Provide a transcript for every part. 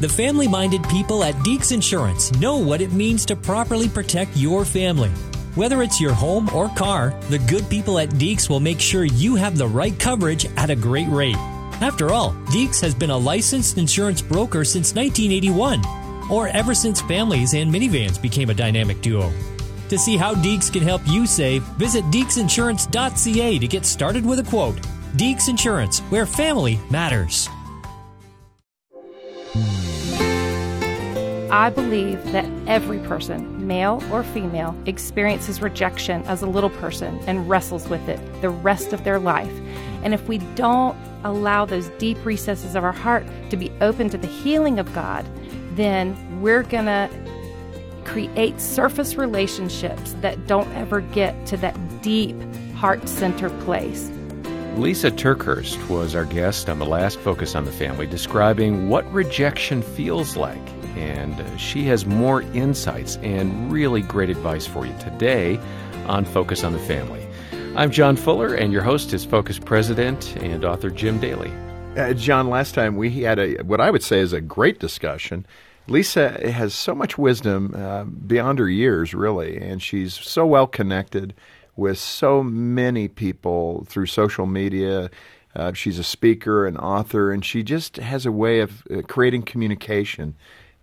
The family minded people at Deeks Insurance know what it means to properly protect your family. Whether it's your home or car, the good people at Deeks will make sure you have the right coverage at a great rate. After all, Deeks has been a licensed insurance broker since 1981, or ever since families and minivans became a dynamic duo. To see how Deeks can help you save, visit deeksinsurance.ca to get started with a quote. Deeks Insurance, where family matters. I believe that every person, male or female, experiences rejection as a little person and wrestles with it the rest of their life. And if we don't allow those deep recesses of our heart to be open to the healing of God, then we're going to create surface relationships that don't ever get to that deep heart center place. Lisa TerKeurst was our guest on the last Focus on the Family, describing what rejection feels like and she has more insights and really great advice for you today on Focus on the Family. I'm John Fuller, and your host is Focus President and author Jim Daly. Uh, John, last time we had a what I would say is a great discussion. Lisa has so much wisdom uh, beyond her years, really, and she's so well connected with so many people through social media. Uh, she's a speaker, an author, and she just has a way of uh, creating communication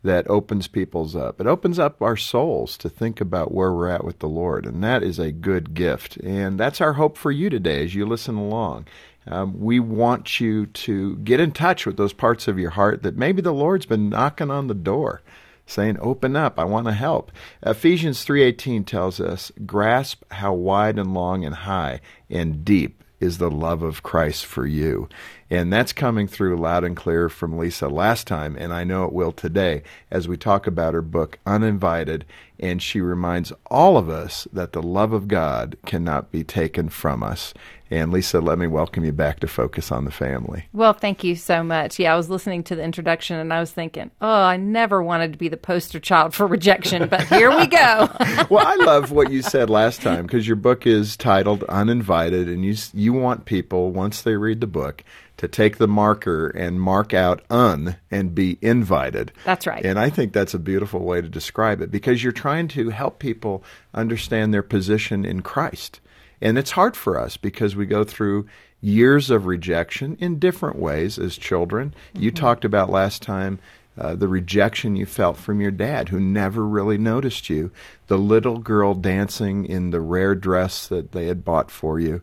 that opens people's up. It opens up our souls to think about where we're at with the Lord, and that is a good gift. And that's our hope for you today as you listen along. Um, we want you to get in touch with those parts of your heart that maybe the Lord's been knocking on the door saying open up i want to help ephesians 3.18 tells us grasp how wide and long and high and deep is the love of Christ for you. And that's coming through loud and clear from Lisa last time, and I know it will today as we talk about her book, Uninvited. And she reminds all of us that the love of God cannot be taken from us. And Lisa, let me welcome you back to Focus on the Family. Well, thank you so much. Yeah, I was listening to the introduction and I was thinking, oh, I never wanted to be the poster child for rejection, but here we go. well, I love what you said last time because your book is titled Uninvited, and you you want people once they read the book to take the marker and mark out un and be invited. That's right. And I think that's a beautiful way to describe it because you're trying to help people understand their position in Christ. And it's hard for us because we go through years of rejection in different ways as children. Mm-hmm. You talked about last time uh, the rejection you felt from your dad, who never really noticed you, the little girl dancing in the rare dress that they had bought for you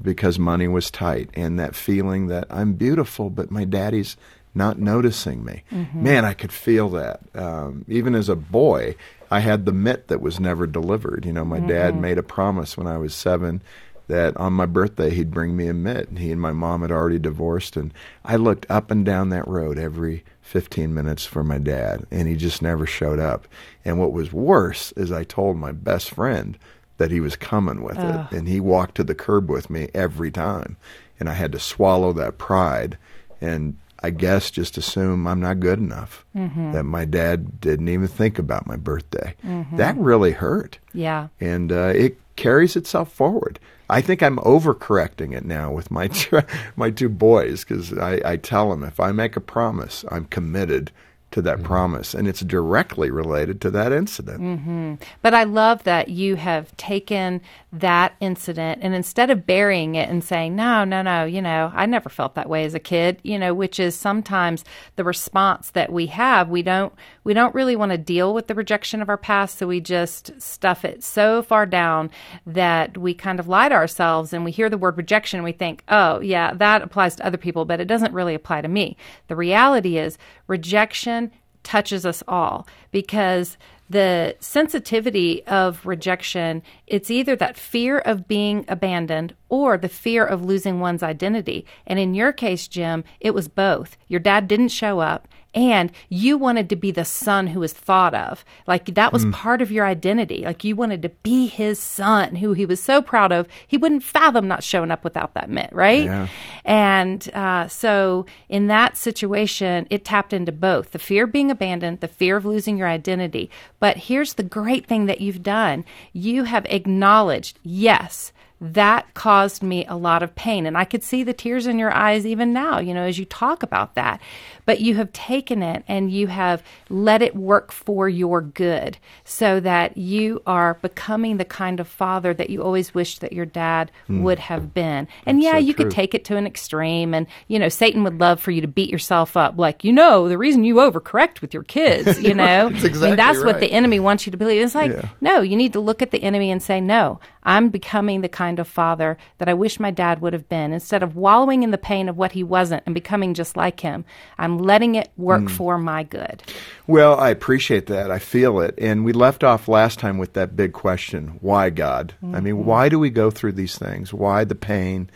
because money was tight, and that feeling that I'm beautiful, but my daddy's not noticing me. Mm-hmm. Man, I could feel that. Um, even as a boy, I had the mitt that was never delivered. You know, my mm-hmm. dad made a promise when I was seven that on my birthday he'd bring me a mitt. And he and my mom had already divorced, and I looked up and down that road every 15 minutes for my dad, and he just never showed up. And what was worse is I told my best friend that he was coming with it, and he walked to the curb with me every time, and I had to swallow that pride and I guess just assume I'm not good enough. Mm-hmm. That my dad didn't even think about my birthday. Mm-hmm. That really hurt. Yeah. And uh, it carries itself forward. I think I'm overcorrecting it now with my my two boys because I, I tell them if I make a promise, I'm committed to that mm-hmm. promise, and it's directly related to that incident. Mm-hmm. But I love that you have taken that incident and instead of burying it and saying, no, no, no, you know, I never felt that way as a kid, you know, which is sometimes the response that we have. We don't, we don't really want to deal with the rejection of our past. So we just stuff it so far down that we kind of lie to ourselves and we hear the word rejection and we think, oh, yeah, that applies to other people, but it doesn't really apply to me. The reality is rejection touches us all because the sensitivity of rejection, it's either that fear of being abandoned or the fear of losing one's identity. And in your case, Jim, it was both. Your dad didn't show up and you wanted to be the son who was thought of. Like that was mm. part of your identity. Like you wanted to be his son who he was so proud of. He wouldn't fathom not showing up without that mitt, right? Yeah. And uh, so in that situation, it tapped into both the fear of being abandoned, the fear of losing your identity. But here's the great thing that you've done you have acknowledged, yes, that caused me a lot of pain. And I could see the tears in your eyes even now, you know, as you talk about that. But you have taken it and you have let it work for your good so that you are becoming the kind of father that you always wished that your dad mm. would have been. And That's yeah, so you true. could take it to an extreme. And, you know, Satan would love for you to beat yourself up. Like, you know, the reason you overcorrect with your kids, you know, That's exactly I mean, that's what the enemy wants you to believe. It's like, Yeah. no, you need to look at the enemy and say, no, I'm becoming the kind of father that I wish my dad would have been. Instead of wallowing in the pain of what he wasn't and becoming just like him, I'm letting it work Mm. for my good. Well, I appreciate that. I feel it. And we left off last time with that big question why God? I mean, why do we go through these things? Why the pain?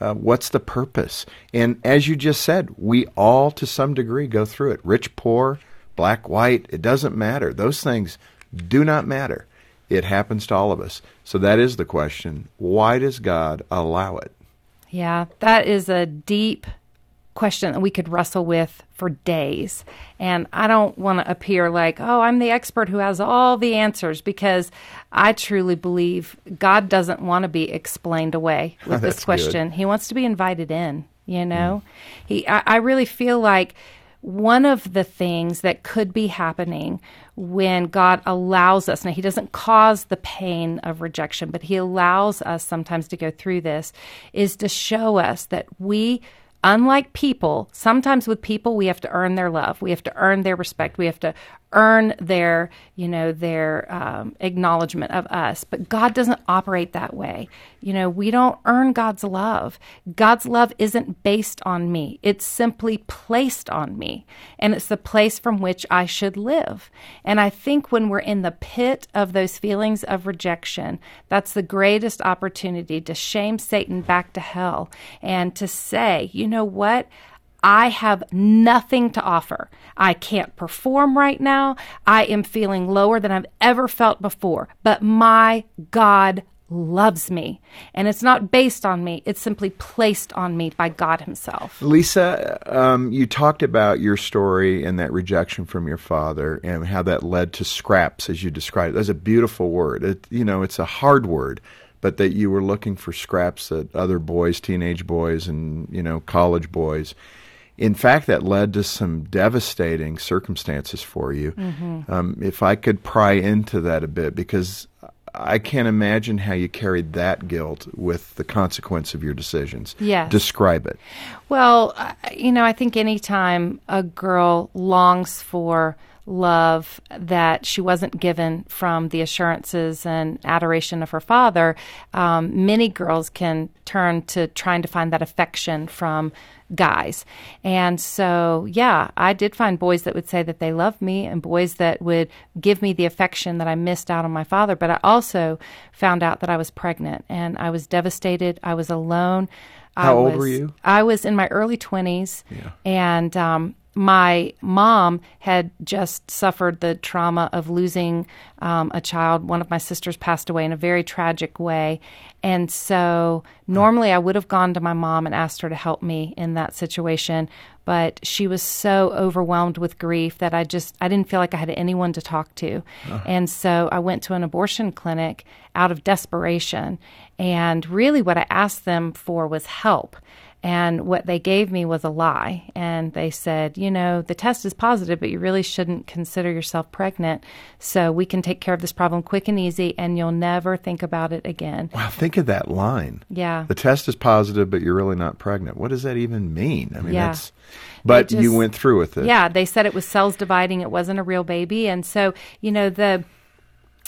Uh, what's the purpose? And as you just said, we all to some degree go through it. Rich, poor, black, white, it doesn't matter. Those things do not matter. It happens to all of us. So that is the question why does God allow it? Yeah, that is a deep question that we could wrestle with for days. And I don't want to appear like, oh, I'm the expert who has all the answers because I truly believe God doesn't want to be explained away with this good. question. He wants to be invited in, you hmm. know? He I, I really feel like one of the things that could be happening when God allows us, now He doesn't cause the pain of rejection, but He allows us sometimes to go through this, is to show us that we, unlike people, sometimes with people we have to earn their love, we have to earn their respect, we have to earn their, you know, their um, acknowledgement of us. But God doesn't operate that way. You know, we don't earn God's love. God's love isn't based on me. It's simply placed on me. And it's the place from which I should live. And I think when we're in the pit of those feelings of rejection, that's the greatest opportunity to shame Satan back to hell and to say, you know what? I have nothing to offer. I can't perform right now. I am feeling lower than I've ever felt before. But my God loves me. And it's not based on me, it's simply placed on me by God Himself. Lisa, um, you talked about your story and that rejection from your father and how that led to scraps, as you described. it. That's a beautiful word. It, you know, it's a hard word, but that you were looking for scraps that other boys, teenage boys, and you know, college boys. In fact, that led to some devastating circumstances for you. Um, if I could pry into that a bit, because I can't imagine how you carried that guilt with the consequence of your decisions. Yes. Describe it. Well, you know, I think anytime a girl longs for love that she wasn't given from the assurances and adoration of her father, um, many girls can turn to trying to find that affection from guys. And so, yeah, I did find boys that would say that they loved me and boys that would give me the affection that I missed out on my father. But I also found out that I was pregnant and I was devastated. I was alone. How I old was- were you? I was in my early 20s. And um, my mom had just suffered the trauma of losing um, a child. One of my sisters passed away in a very tragic way. And so normally I would have gone to my mom and asked her to help me in that situation. But she was so overwhelmed with grief that I just I didn't feel like I had anyone to talk to. And so I went to an abortion clinic out of desperation. And really what I asked them for was help. And what they gave me was a lie. And they said, you know, the test is positive, but you really shouldn't consider yourself pregnant. So we can take care of this problem quick and easy, and you'll never think about it again. Wow, think of that line. Yeah. The test is positive, but you're really not pregnant. What does that even mean? I mean, Yeah. that's. But It you went through with it. Yeah, they said it was cells dividing. It wasn't a real baby, and so you know the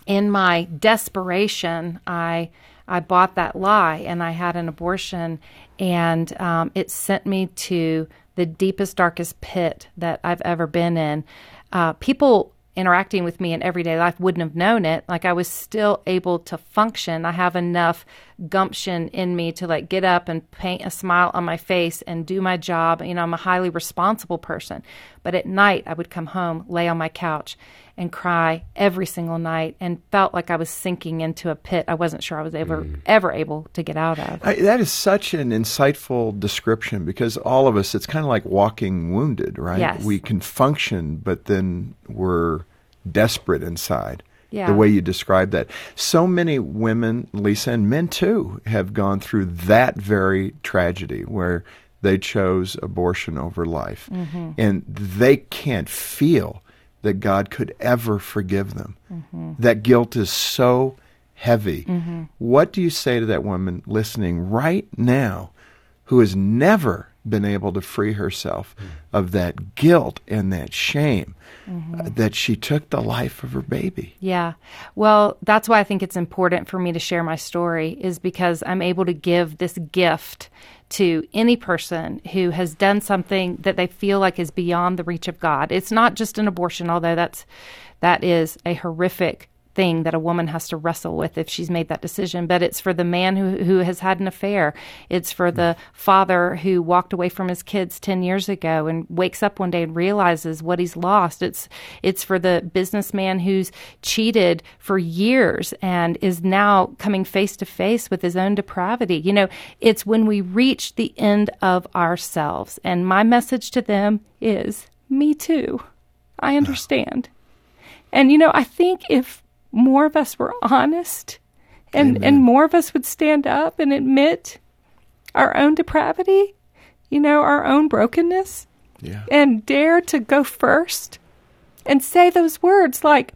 in my desperation, I I bought that lie and I had an abortion, and um, it sent me to the deepest, darkest pit that I've ever been in. Uh, people interacting with me in everyday life wouldn't have known it. Like I was still able to function. I have enough gumption in me to like get up and paint a smile on my face and do my job. You know, I'm a highly responsible person. But at night, I would come home, lay on my couch, and cry every single night, and felt like I was sinking into a pit. I wasn't sure I was ever mm. ever able to get out of. I, that is such an insightful description because all of us, it's kind of like walking wounded, right? Yes. We can function, but then we're desperate inside. Yeah. The way you describe that. So many women, Lisa, and men too, have gone through that very tragedy where they chose abortion over life. Mm-hmm. And they can't feel that God could ever forgive them. Mm-hmm. That guilt is so heavy. What do you say to that woman listening right now who has never been able to free herself of that guilt and that shame uh, that she took the life of her baby? Yeah. Well, that's why I think it's important for me to share my story, is because I'm able to give this gift to any person who has done something that they feel like is beyond the reach of God. It's not just an abortion, although that's that is a horrific thing that a woman has to wrestle with if she's made that decision. But it's for the man who, who has had an affair. It's for the father who walked away from his kids 10 years ago and wakes up one day and realizes what he's lost. It's, it's for the businessman who's cheated for years and is now coming face to face with his own depravity. You know, it's when we reach the end of ourselves. And my message to them is, me too. I understand. And you know, I think if more of us were honest and, and more of us would stand up and admit our own depravity, you know, our own brokenness, Yeah. and dare to go first and say those words like,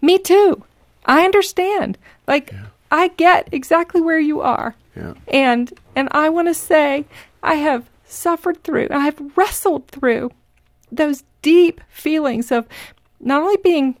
Me too. I understand. Like, I get exactly where you are. Yeah. And and I want to say I have suffered through, I have wrestled through those deep feelings of not only being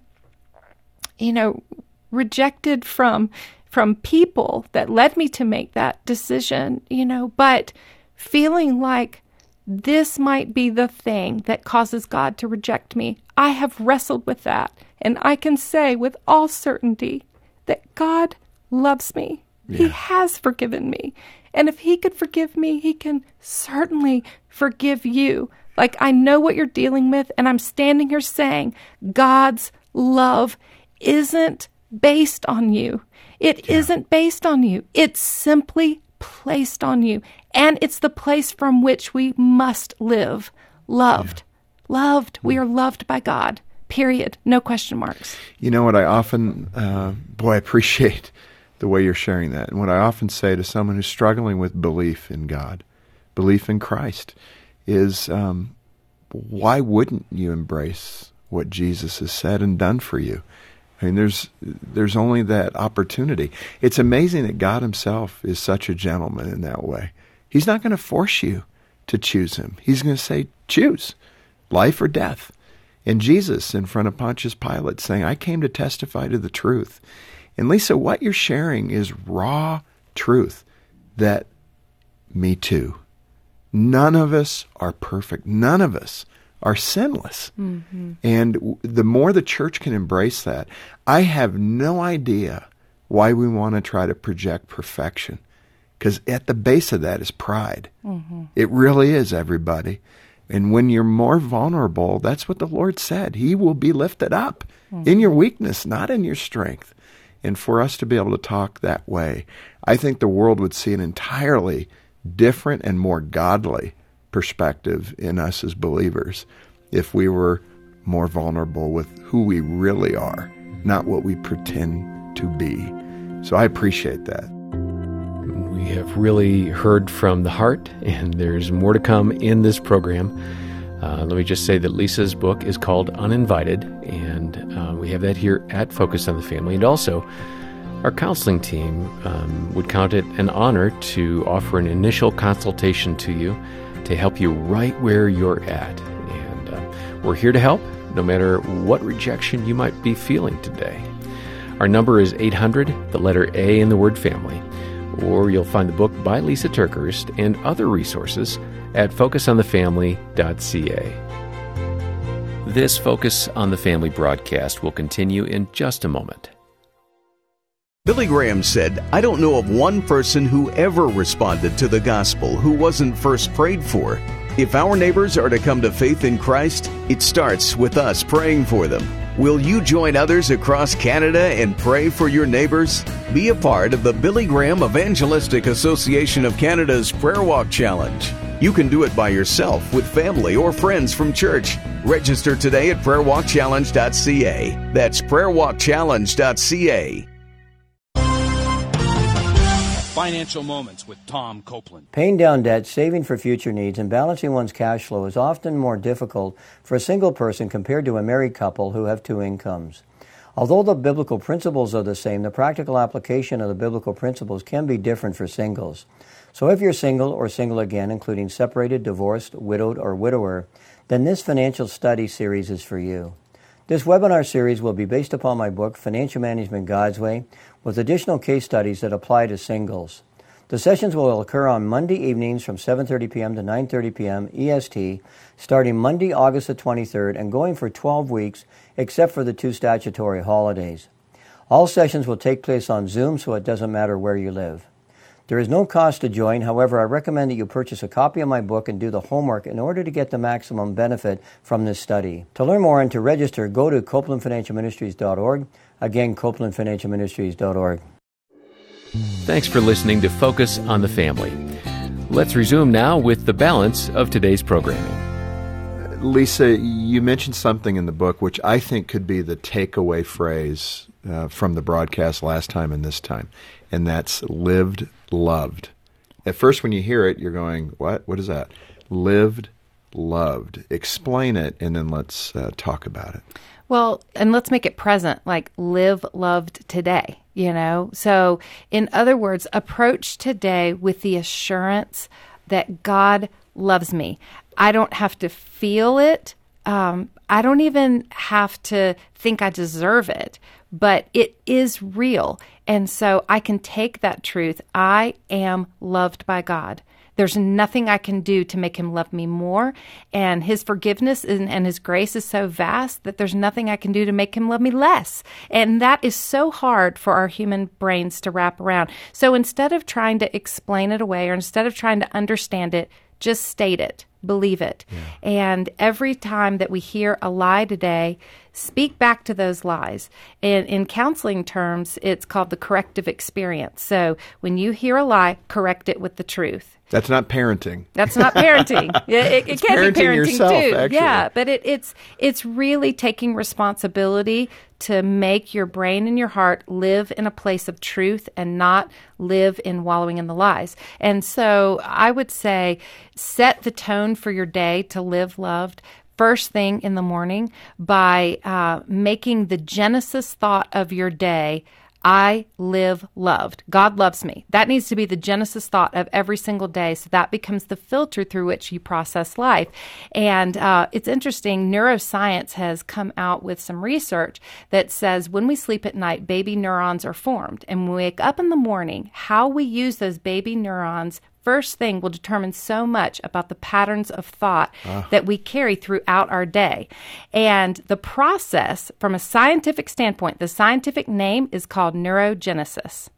you know rejected from from people that led me to make that decision you know but feeling like this might be the thing that causes God to reject me. I have wrestled with that, and I can say with all certainty that God loves me. He has forgiven me. And if He could forgive me, He can certainly forgive you. Like, I know what you're dealing with, and I'm standing here saying God's love isn't based on you. It not based on you. It's simply placed on you. And it's the place from which we must live. Loved. Loved. We are loved by God. Period. No question marks. You know what I often, uh, boy, I appreciate the way you're sharing that. And what I often say to someone who's struggling with belief in God, belief in Christ, is um, why wouldn't you embrace what Jesus has said and done for you? I mean, there's there's only that opportunity. It's amazing that God Himself is such a gentleman in that way. He's not going to force you to choose Him. He's going to say, choose life or death. And Jesus in front of Pontius Pilate saying, I came to testify to the truth. And Lisa, what you're sharing is raw truth that me too. None of us are perfect. None of us are sinless. Mm-hmm. And w- the more the church can embrace that, I have no idea why we want to try to project perfection. Because at the base of that is pride. Mm-hmm. It really is, everybody. And when you're more vulnerable, that's what the Lord said. He will be lifted up in mm-hmm. your weakness, not in your strength. And for us to be able to talk that way, I think the world would see an entirely different and more godly perspective in us as believers if we were more vulnerable with who we really are, not what we pretend to be. So I appreciate that. We have really heard from the heart, and there's more to come in this program. Uh, let me just say that Lisa's book is called Uninvited, and uh, we have that here at Focus on the Family. And also, our counseling team um, would count it an honor to offer an initial consultation to you to help you right where you're at. And uh, we're here to help, no matter what rejection you might be feeling today. Our number is 800, the letter A in the word family, or you'll find the book by Lisa TerKeurst and other resources at focusonthefamily.ca. This Focus on the Family broadcast will continue in just a moment. Billy Graham said, I don't know of one person who ever responded to the gospel who wasn't first prayed for. If our neighbors are to come to faith in Christ, it starts with us praying for them. Will you join others across Canada and pray for your neighbors? Be a part of the Billy Graham Evangelistic Association of Canada's Prayer Walk Challenge. You can do it by yourself, with family, or friends from church. Register today at prayerwalkchallenge.ca. That's prayerwalkchallenge.ca. Financial Moments with Tom Copeland. Paying down debt, saving for future needs, and balancing one's cash flow is often more difficult for a single person compared to a married couple who have two incomes. Although the biblical principles are the same, the practical application of the biblical principles can be different for singles. So if you're single or single again, including separated, divorced, widowed, or widower, then this financial study series is for you. This webinar series will be based upon my book, Financial Management God's Way, with additional case studies that apply to singles. The sessions will occur on Monday evenings from 7:30 p.m. to 9:30 p.m. EST, starting Monday, August the 23rd and going for 12 weeks except for the two statutory holidays. All sessions will take place on Zoom so it doesn't matter where you live. There is no cost to join. However, I recommend that you purchase a copy of my book and do the homework in order to get the maximum benefit from this study. To learn more and to register, go to copelandfinancialministries.org. Again, copelandfinancialministries.org. Thanks for listening to Focus on the Family. Let's resume now with the balance of today's programming. Lisa, you mentioned something in the book which I think could be the takeaway phrase uh, from the broadcast last time and this time, and that's lived loved. At first, when you hear it, you're going, What? What is that? Lived loved. Explain it, and then let's uh, talk about it. Well, and let's make it present, like live loved today, you know? So, in other words, approach today with the assurance that God loves me. I don't have to feel it. Um, I don't even have to think I deserve it, but it is real. And so I can take that truth. I am loved by God. There's nothing I can do to make him love me more. And his forgiveness and, and, his grace is so vast that there's nothing I can do to make him love me less. And that is so hard for our human brains to wrap around. So instead of trying to explain it away or instead of trying to understand it, just state it, believe it. Yeah. And every time that we hear a lie today, speak back to those lies. In, in counseling terms, it's called the corrective experience. So when you hear a lie, correct it with the truth. That's not parenting. That's not parenting. yeah, it, it can parenting be parenting yourself, too. Actually. Yeah, but it, it's it's really taking responsibility to make your brain and your heart live in a place of truth and not live in wallowing in the lies. And so I would say set the tone for your day to live loved first thing in the morning by uh, making the genesis thought of your day I live loved. God loves me. That needs to be the genesis thought of every single day. So that becomes the filter through which you process life. And uh, it's interesting, neuroscience has come out with some research that says when we sleep at night, baby neurons are formed. And when we wake up in the morning, how we use those baby neurons first thing will determine so much about the patterns of thought uh. that we carry throughout our day. And the process, from a scientific standpoint, the scientific name is called neurogenesis.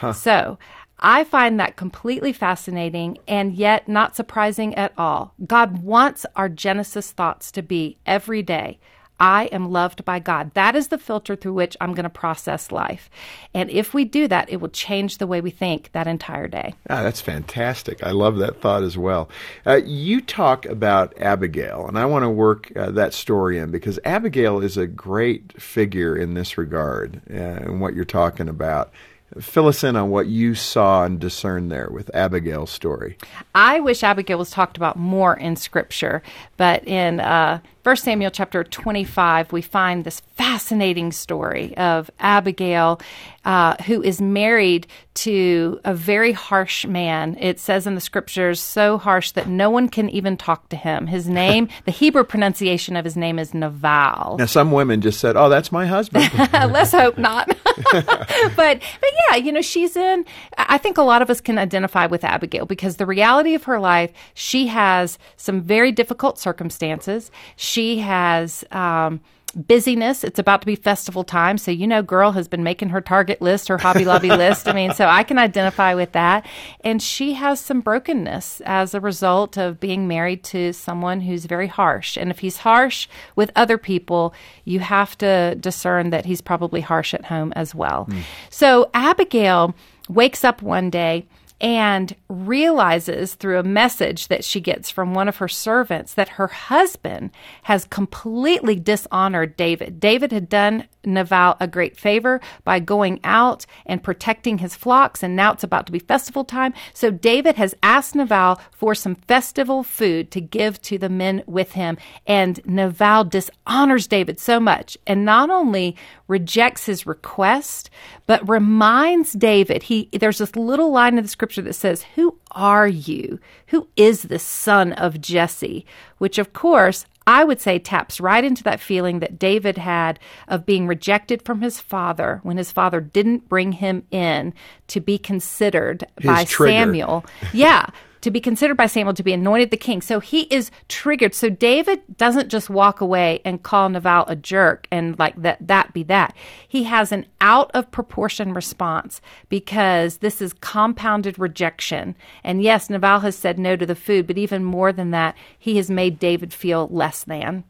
Huh. So, I find that completely fascinating and yet not surprising at all. God wants our Genesis thoughts to be every day I am loved by God. That is the filter through which I'm going to process life. And if we do that, it will change the way we think that entire day. Ah, that's fantastic. I love that thought as well. Uh, you talk about Abigail, and I want to work uh, that story in because Abigail is a great figure in this regard uh, and what you're talking about. Fill us in on what you saw and discerned there with Abigail's story. I wish Abigail was talked about more in Scripture, but in uh, 1 Samuel chapter 25, we find this fascinating story of Abigail, uh, who is married to a very harsh man. It says in the scriptures, so harsh that no one can even talk to him. His name, the Hebrew pronunciation of his name is Naval. Now, some women just said, oh, that's my husband. Let's hope not. but, but yeah, you know, she's in, I think a lot of us can identify with Abigail because the reality of her life, she has some very difficult circumstances. She she has um, busyness. It's about to be festival time. So, you know, girl has been making her target list, her Hobby Lobby list. I mean, so I can identify with that. And she has some brokenness as a result of being married to someone who's very harsh. And if he's harsh with other people, you have to discern that he's probably harsh at home as well. Mm. So, Abigail wakes up one day and realizes through a message that she gets from one of her servants that her husband has completely dishonored David. David had done Nabal a great favor by going out and protecting his flocks, and now it's about to be festival time. So David has asked Nabal for some festival food to give to the men with him, and Nabal dishonors David so much, and not only rejects his request, but reminds David. He there's this little line in the scripture that says, "Who are you? Who is the son of Jesse?" Which, of course, I would say taps right into that feeling that David had of being rejected from his father when his father didn't bring him in to be considered His by trigger. Samuel. Yeah. To be considered by Samuel to be anointed the king. So he is triggered. So David doesn't just walk away and call Naval a jerk and like that that be that. He has an out of proportion response because this is compounded rejection. And yes, Naval has said no to the food, but even more than that, he has made David feel less than.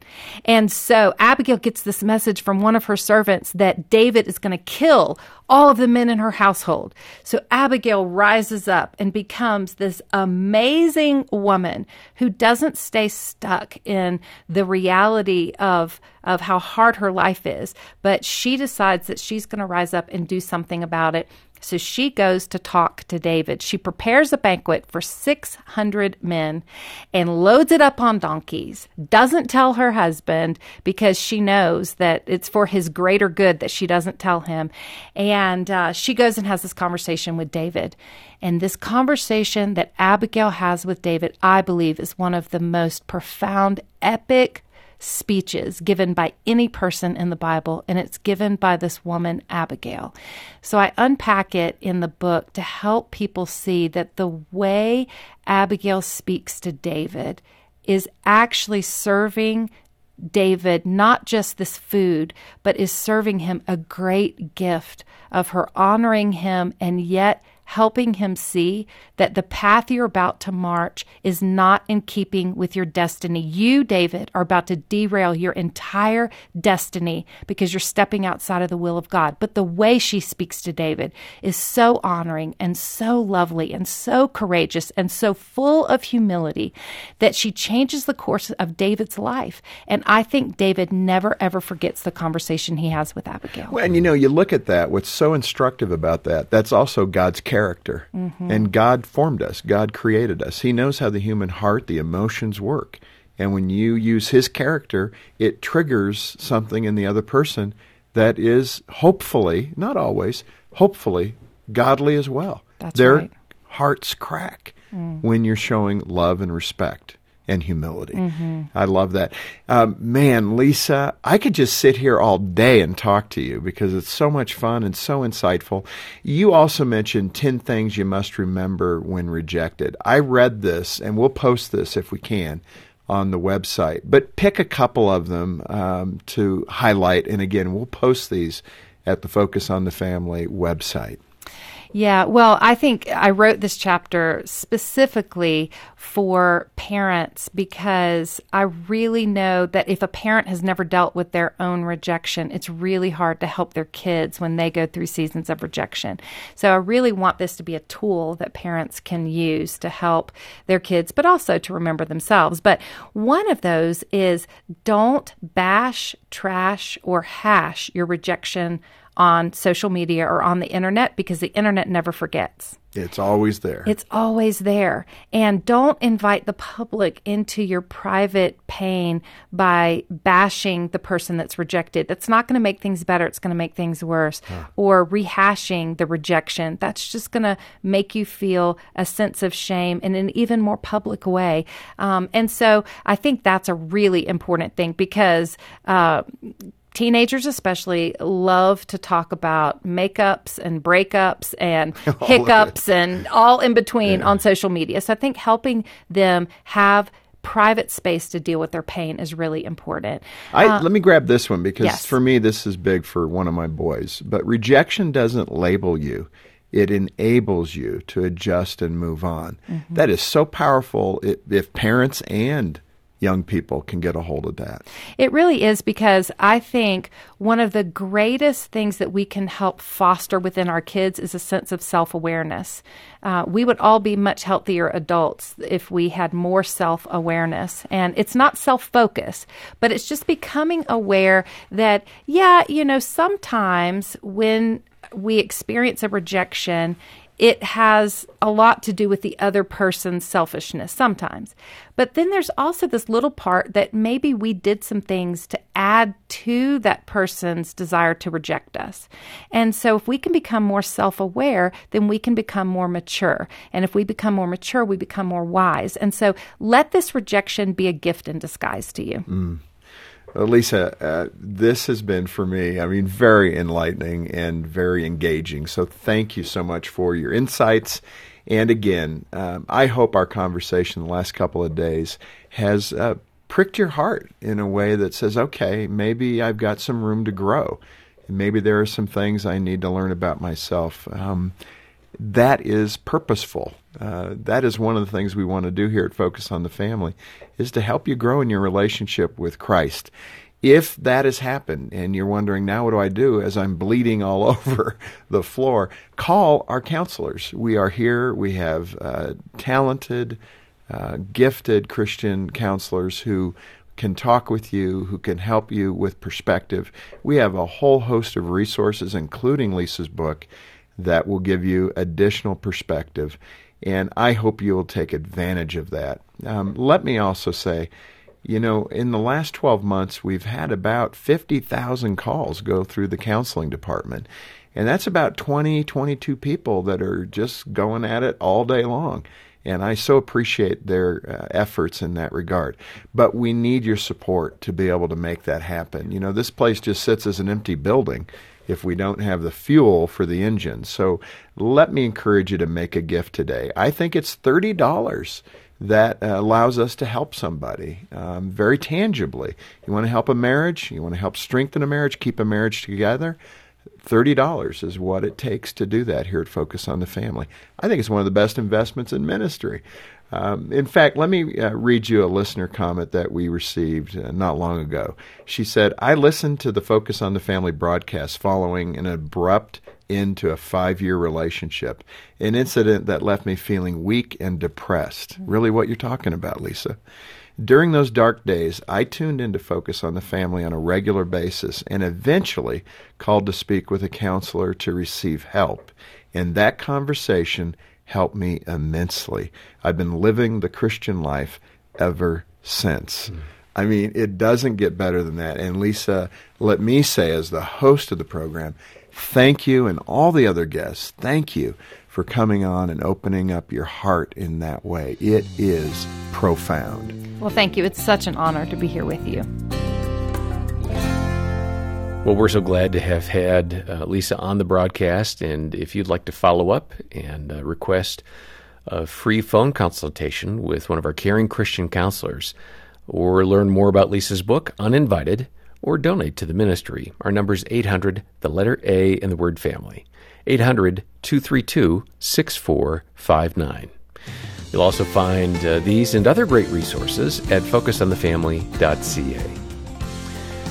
And so Abigail gets this message from one of her servants that David is going to kill all of the men in her household. So Abigail rises up and becomes this amazing woman who doesn't stay stuck in the reality of of how hard her life is, but she decides that she's going to rise up and do something about it. So she goes to talk to David. She prepares a banquet for 600 men and loads it up on donkeys. Doesn't tell her husband because she knows that it's for his greater good that she doesn't tell him. And uh, she goes and has this conversation with David. And this conversation that Abigail has with David, I believe, is one of the most profound, epic speeches given by any person in the Bible, and it's given by this woman, Abigail. So I unpack it in the book to help people see that the way Abigail speaks to David is actually serving David not just this food, but is serving him a great gift of her honoring him and yet helping him see that the path you're about to march is not in keeping with your destiny. You, David, are about to derail your entire destiny because you're stepping outside of the will of God. But the way she speaks to David is so honoring and so lovely and so courageous and so full of humility that she changes the course of David's life. And I think David never ever forgets the conversation he has with Abigail. Well, and you know, you look at that, what's so instructive about that, that's also God's character. Mm-hmm. And God formed us, God created us. He knows how the human heart, the emotions work. And when you use His character, it triggers something in the other person that is hopefully, not always, hopefully godly as well. That's Their right. hearts crack mm. when you're showing love and respect and humility. I love that. Um, man, Lisa, I could just sit here all day and talk to you because it's so much fun and so insightful. You also mentioned 10 things you must remember when rejected. I read this, and we'll post this if we can on the website, but pick a couple of them um, to highlight. And again, we'll post these at the Focus on the Family website. Yeah, well, I think I wrote this chapter specifically for parents because I really know that if a parent has never dealt with their own rejection, it's really hard to help their kids when they go through seasons of rejection. So I really want this to be a tool that parents can use to help their kids, but also to remember themselves. But one of those is don't bash, trash, or hash your rejection on social media or on the internet because the internet never forgets. It's always there. It's always there. And don't invite the public into your private pain by bashing the person that's rejected. That's not going to make things better. It's going to make things worse. Or rehashing the rejection. That's just going to make you feel a sense of shame in an even more public way. Um, and so I think that's a really important thing because. Uh, teenagers especially love to talk about makeups and breakups and hiccups and all in between on social media. So I think helping them have private space to deal with their pain is really important. I, uh, let me grab this one because yes. for me, this is big for one of my boys. But rejection doesn't label you, it enables you to adjust and move on. Mm-hmm. That is so powerful if, if parents and young people can get a hold of that. It really is because I think one of the greatest things that we can help foster within our kids is a sense of self awareness. Uh, we would all be much healthier adults if we had more self awareness. And it's not self focus, but it's just becoming aware that, yeah, you know, sometimes when we experience a rejection, it has a lot to do with the other person's selfishness sometimes. But then there's also this little part that maybe we did some things to add to that person's desire to reject us. And so if we can become more self aware, then we can become more mature. And if we become more mature, we become more wise. And so let this rejection be a gift in disguise to you. Mm. Lisa, uh, this has been for me, I mean, very enlightening and very engaging. So thank you so much for your insights. And again, um, I hope our conversation the last couple of days has uh, pricked your heart in a way that says, okay, maybe I've got some room to grow. Maybe there are some things I need to learn about myself. Um, that is purposeful. Uh, that is one of the things we want to do here at Focus on the Family, is to help you grow in your relationship with Christ. If that has happened and you're wondering, now what do I do as I'm bleeding all over the floor, call our counselors. We are here. We have uh, talented, uh, gifted Christian counselors who can talk with you, who can help you with perspective. We have a whole host of resources, including Lisa's book that will give you additional perspective. And I hope you will take advantage of that. Um, let me also say, you know, in the last 12 months, we've had about 50,000 calls go through the counseling department. And that's about 20, 22 people that are just going at it all day long. And I so appreciate their uh, efforts in that regard. But we need your support to be able to make that happen. You know, this place just sits as an empty building if we don't have the fuel for the engine. So let me encourage you to make a gift today. I think it's $30 that uh, allows us to help somebody um, very tangibly. You want to help a marriage, you want to help strengthen a marriage, keep a marriage together. $30 is what it takes to do that here at Focus on the Family. I think it's one of the best investments in ministry. Um, in fact, let me uh, read you a listener comment that we received uh, not long ago. She said, I listened to the Focus on the Family broadcast following an abrupt end to a five year relationship, an incident that left me feeling weak and depressed. Really, what you're talking about, Lisa. During those dark days, I tuned in to focus on the family on a regular basis and eventually called to speak with a counselor to receive help. In that conversation, helped me immensely. I've been living the Christian life ever since. Mm. I mean, it doesn't get better than that. And Lisa, let me say, as the host of the program, thank you, and all the other guests, thank you for coming on and opening up your heart in that way. It is profound. Well, thank you. It's such an honor to be here with you. Well, we're so glad to have had uh, Lisa on the broadcast. And if you'd like to follow up and uh, request a free phone consultation with one of our caring Christian counselors, or learn more about Lisa's book, Uninvited, or donate to the ministry, our number is 800, the letter A, and the word family. 800 232 6459. You'll also find uh, these and other great resources at focusonthefamily.ca.